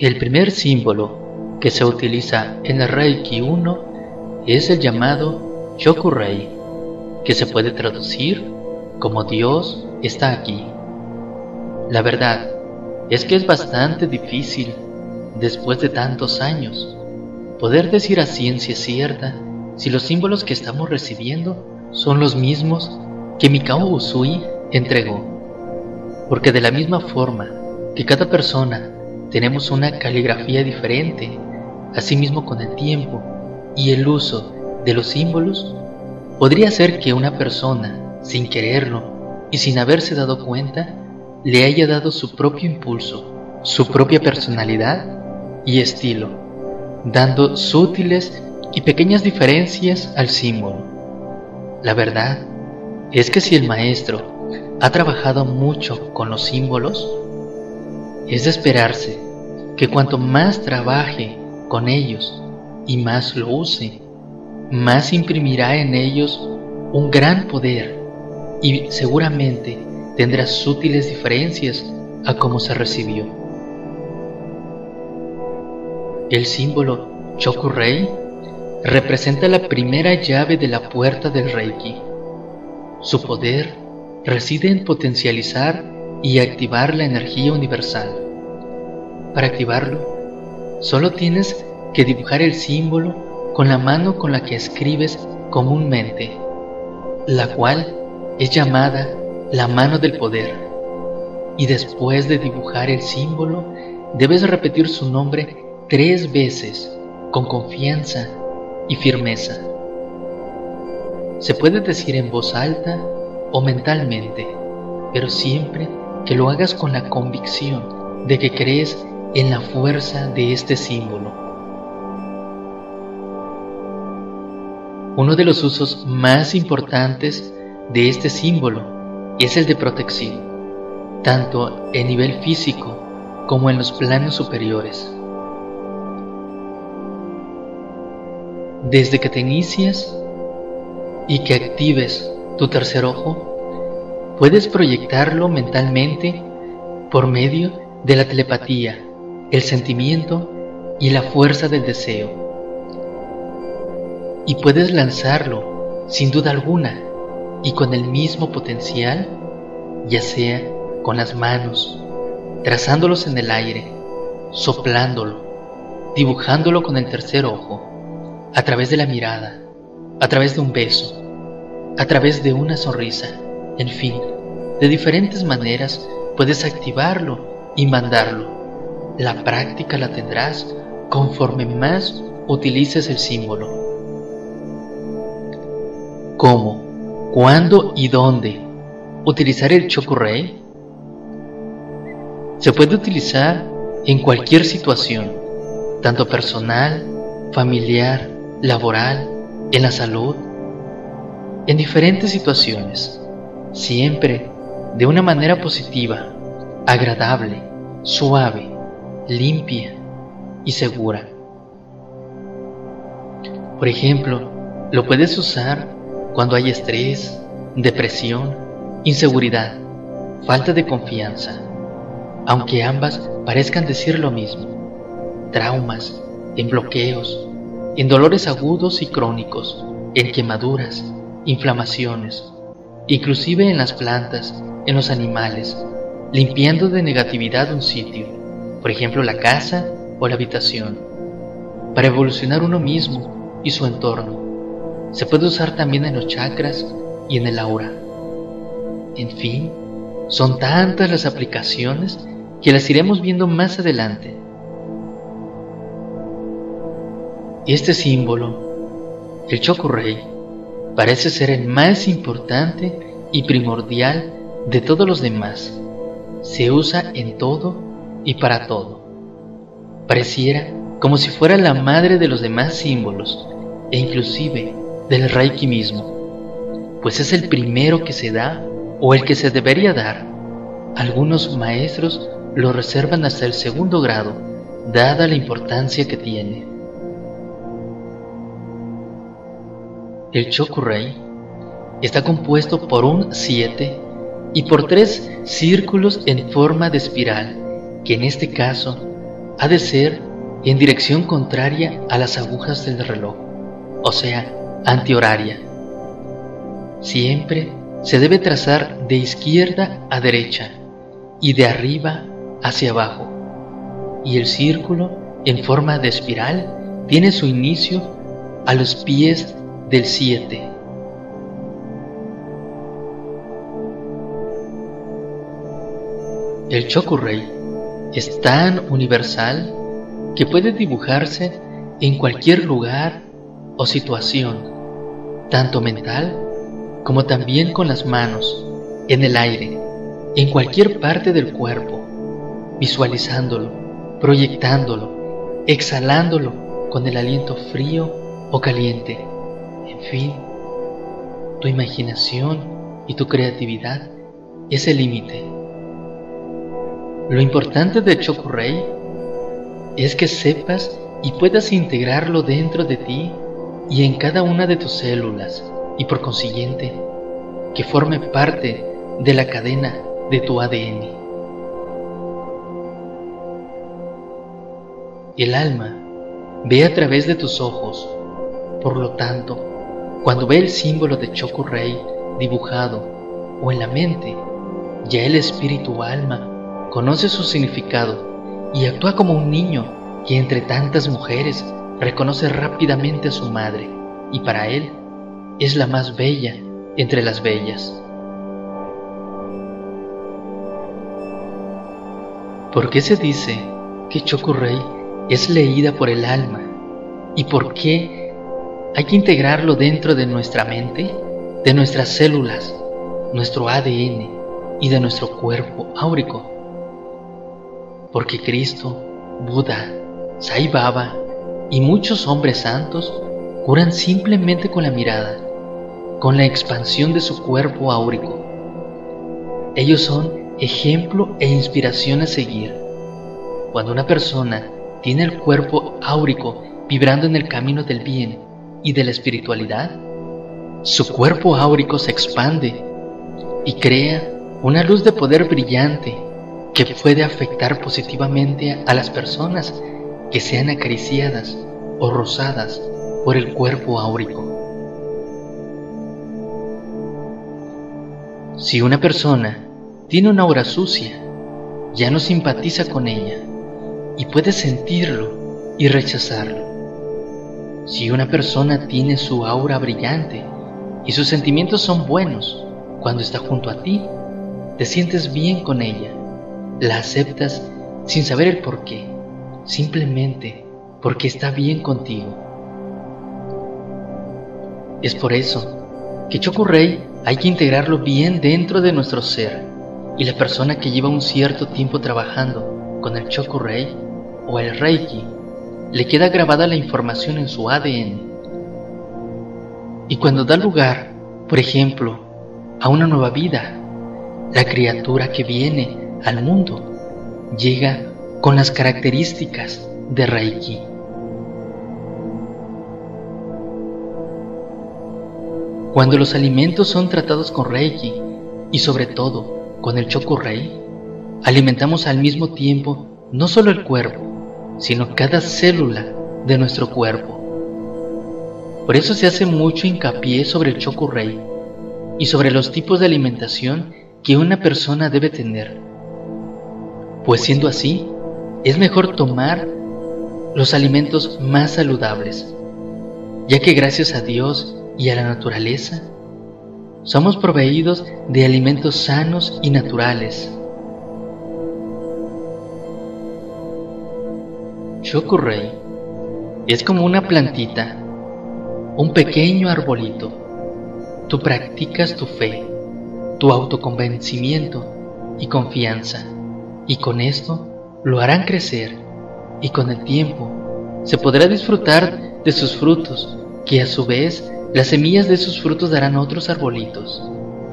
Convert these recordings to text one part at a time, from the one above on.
El primer símbolo que se utiliza en el Reiki 1 es el llamado Chokurei, que se puede traducir como Dios está aquí. La verdad es que es bastante difícil, después de tantos años, poder decir a ciencia cierta si los símbolos que estamos recibiendo son los mismos que Mikao Usui entregó. Porque de la misma forma que cada persona tenemos una caligrafía diferente, asimismo con el tiempo y el uso de los símbolos, podría ser que una persona, sin quererlo y sin haberse dado cuenta, le haya dado su propio impulso, su propia personalidad y estilo, dando sutiles y pequeñas diferencias al símbolo. La verdad es que si el maestro ha trabajado mucho con los símbolos, es de esperarse que cuanto más trabaje con ellos y más lo use, más imprimirá en ellos un gran poder y seguramente tendrá sutiles diferencias a cómo se recibió. El símbolo Chokurei representa la primera llave de la puerta del Reiki. Su poder reside en potencializar y activar la energía universal. Para activarlo, solo tienes que dibujar el símbolo con la mano con la que escribes comúnmente, la cual es llamada la mano del poder. Y después de dibujar el símbolo, debes repetir su nombre tres veces con confianza y firmeza. Se puede decir en voz alta o mentalmente, pero siempre que lo hagas con la convicción de que crees en la fuerza de este símbolo. Uno de los usos más importantes de este símbolo es el de protección, tanto en nivel físico como en los planos superiores. Desde que te inicias y que actives tu tercer ojo, puedes proyectarlo mentalmente por medio de la telepatía, el sentimiento y la fuerza del deseo. Y puedes lanzarlo, sin duda alguna, y con el mismo potencial, ya sea con las manos, trazándolos en el aire, soplándolo, dibujándolo con el tercer ojo, a través de la mirada, a través de un beso, a través de una sonrisa, en fin, de diferentes maneras puedes activarlo y mandarlo. La práctica la tendrás conforme más utilices el símbolo. ¿Cómo? ¿Cuándo y dónde utilizar el chokurei? Se puede utilizar en cualquier situación, tanto personal, familiar, laboral, en la salud, en diferentes situaciones, siempre de una manera positiva, agradable, suave, limpia y segura. Por ejemplo, lo puedes usar cuando hay estrés, depresión, inseguridad, falta de confianza, aunque ambas parezcan decir lo mismo, traumas, en bloqueos, en dolores agudos y crónicos, en quemaduras, inflamaciones, inclusive en las plantas, en los animales, limpiando de negatividad un sitio, por ejemplo la casa o la habitación, para evolucionar uno mismo y su entorno se puede usar también en los chakras y en el aura. En fin, son tantas las aplicaciones que las iremos viendo más adelante. Este símbolo, el Chokurei, parece ser el más importante y primordial de todos los demás. Se usa en todo y para todo. Pareciera como si fuera la madre de los demás símbolos e inclusive del Reiki mismo, pues es el primero que se da o el que se debería dar. Algunos maestros lo reservan hasta el segundo grado, dada la importancia que tiene. El Chokurei está compuesto por un 7 y por tres círculos en forma de espiral, que en este caso ha de ser en dirección contraria a las agujas del reloj, o sea, antihoraria. Siempre se debe trazar de izquierda a derecha y de arriba hacia abajo, y el círculo en forma de espiral tiene su inicio a los pies del 7. El Chokurei es tan universal que puede dibujarse en cualquier lugar o situación, tanto mental como también con las manos, en el aire, en cualquier parte del cuerpo, visualizándolo, proyectándolo, exhalándolo con el aliento frío o caliente. En fin, tu imaginación y tu creatividad es el límite. Lo importante de Chokurei es que sepas y puedas integrarlo dentro de ti y en cada una de tus células y por consiguiente que forme parte de la cadena de tu ADN. El alma ve a través de tus ojos, por lo tanto, cuando ve el símbolo de Chokurei dibujado o en la mente, ya el espíritu alma conoce su significado y actúa como un niño que entre tantas mujeres reconoce rápidamente a su madre y para él es la más bella entre las bellas. ¿Por qué se dice que Chokurei es leída por el alma? ¿Y por qué hay que integrarlo dentro de nuestra mente, de nuestras células, nuestro ADN y de nuestro cuerpo áurico? porque Cristo, Buda, Sai Baba y muchos hombres santos curan simplemente con la mirada, con la expansión de su cuerpo áurico. Ellos son ejemplo e inspiración a seguir. Cuando una persona tiene el cuerpo áurico vibrando en el camino del bien y de la espiritualidad, su cuerpo áurico se expande y crea una luz de poder brillante que puede afectar positivamente a las personas que sean acariciadas o rozadas por el cuerpo áurico. Si una persona tiene una aura sucia, ya no simpatiza con ella y puede sentirlo y rechazarlo. Si una persona tiene su aura brillante y sus sentimientos son buenos, cuando está junto a ti, te sientes bien con ella la aceptas sin saber el por qué, simplemente porque está bien contigo. Es por eso que Chokurei hay que integrarlo bien dentro de nuestro ser y la persona que lleva un cierto tiempo trabajando con el Chokurei o el Reiki le queda grabada la información en su ADN. Y cuando da lugar, por ejemplo, a una nueva vida, la criatura que viene al mundo llega con las características de Reiki. Cuando los alimentos son tratados con Reiki y sobre todo con el Chokurei, alimentamos al mismo tiempo no solo el cuerpo, sino cada célula de nuestro cuerpo. Por eso se hace mucho hincapié sobre el Chokurei y sobre los tipos de alimentación que una persona debe tener pues siendo así, es mejor tomar los alimentos más saludables, ya que gracias a Dios y a la naturaleza, somos proveídos de alimentos sanos y naturales. Chokurei es como una plantita, un pequeño arbolito. Tú practicas tu fe, tu autoconvencimiento y confianza y con esto lo harán crecer y con el tiempo se podrá disfrutar de sus frutos, que a su vez las semillas de sus frutos darán otros arbolitos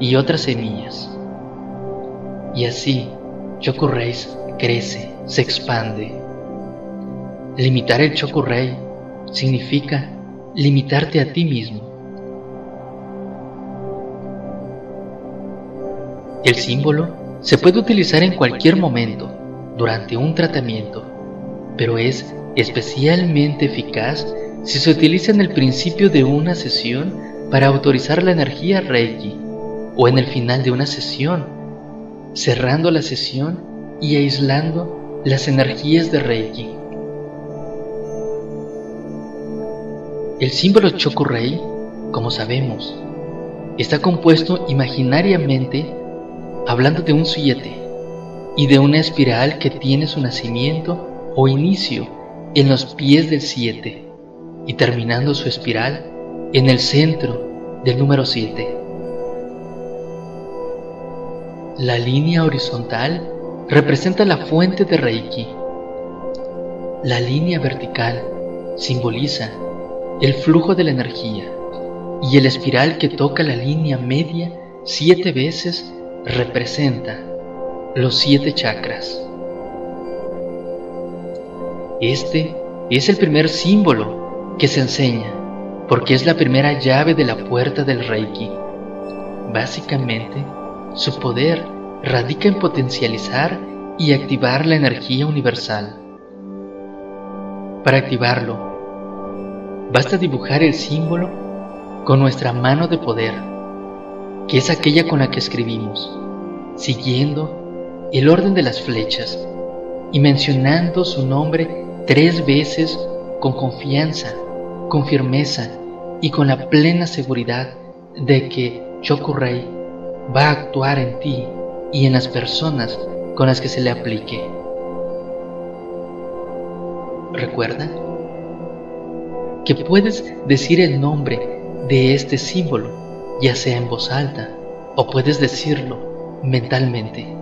y otras semillas. Y así Chokurreis crece, se expande. Limitar el Chokurrei significa limitarte a ti mismo. El símbolo se puede utilizar en cualquier momento durante un tratamiento, pero es especialmente eficaz si se utiliza en el principio de una sesión para autorizar la energía Reiki o en el final de una sesión, cerrando la sesión y aislando las energías de Reiki. El símbolo Chokurei, como sabemos, está compuesto imaginariamente hablando de un siete y de una espiral que tiene su nacimiento o inicio en los pies del siete y terminando su espiral en el centro del número 7. La línea horizontal representa la fuente de Reiki. La línea vertical simboliza el flujo de la energía y el espiral que toca la línea media siete veces representa los siete chakras. Este es el primer símbolo que se enseña porque es la primera llave de la puerta del Reiki. Básicamente, su poder radica en potencializar y activar la energía universal. Para activarlo, basta dibujar el símbolo con nuestra mano de poder, que es aquella con la que escribimos, siguiendo el orden de las flechas y mencionando su nombre tres veces con confianza, con firmeza y con la plena seguridad de que Chokurei va a actuar en ti y en las personas con las que se le aplique. Recuerda que puedes decir el nombre de este símbolo, ya sea en voz alta o puedes decirlo mentalmente.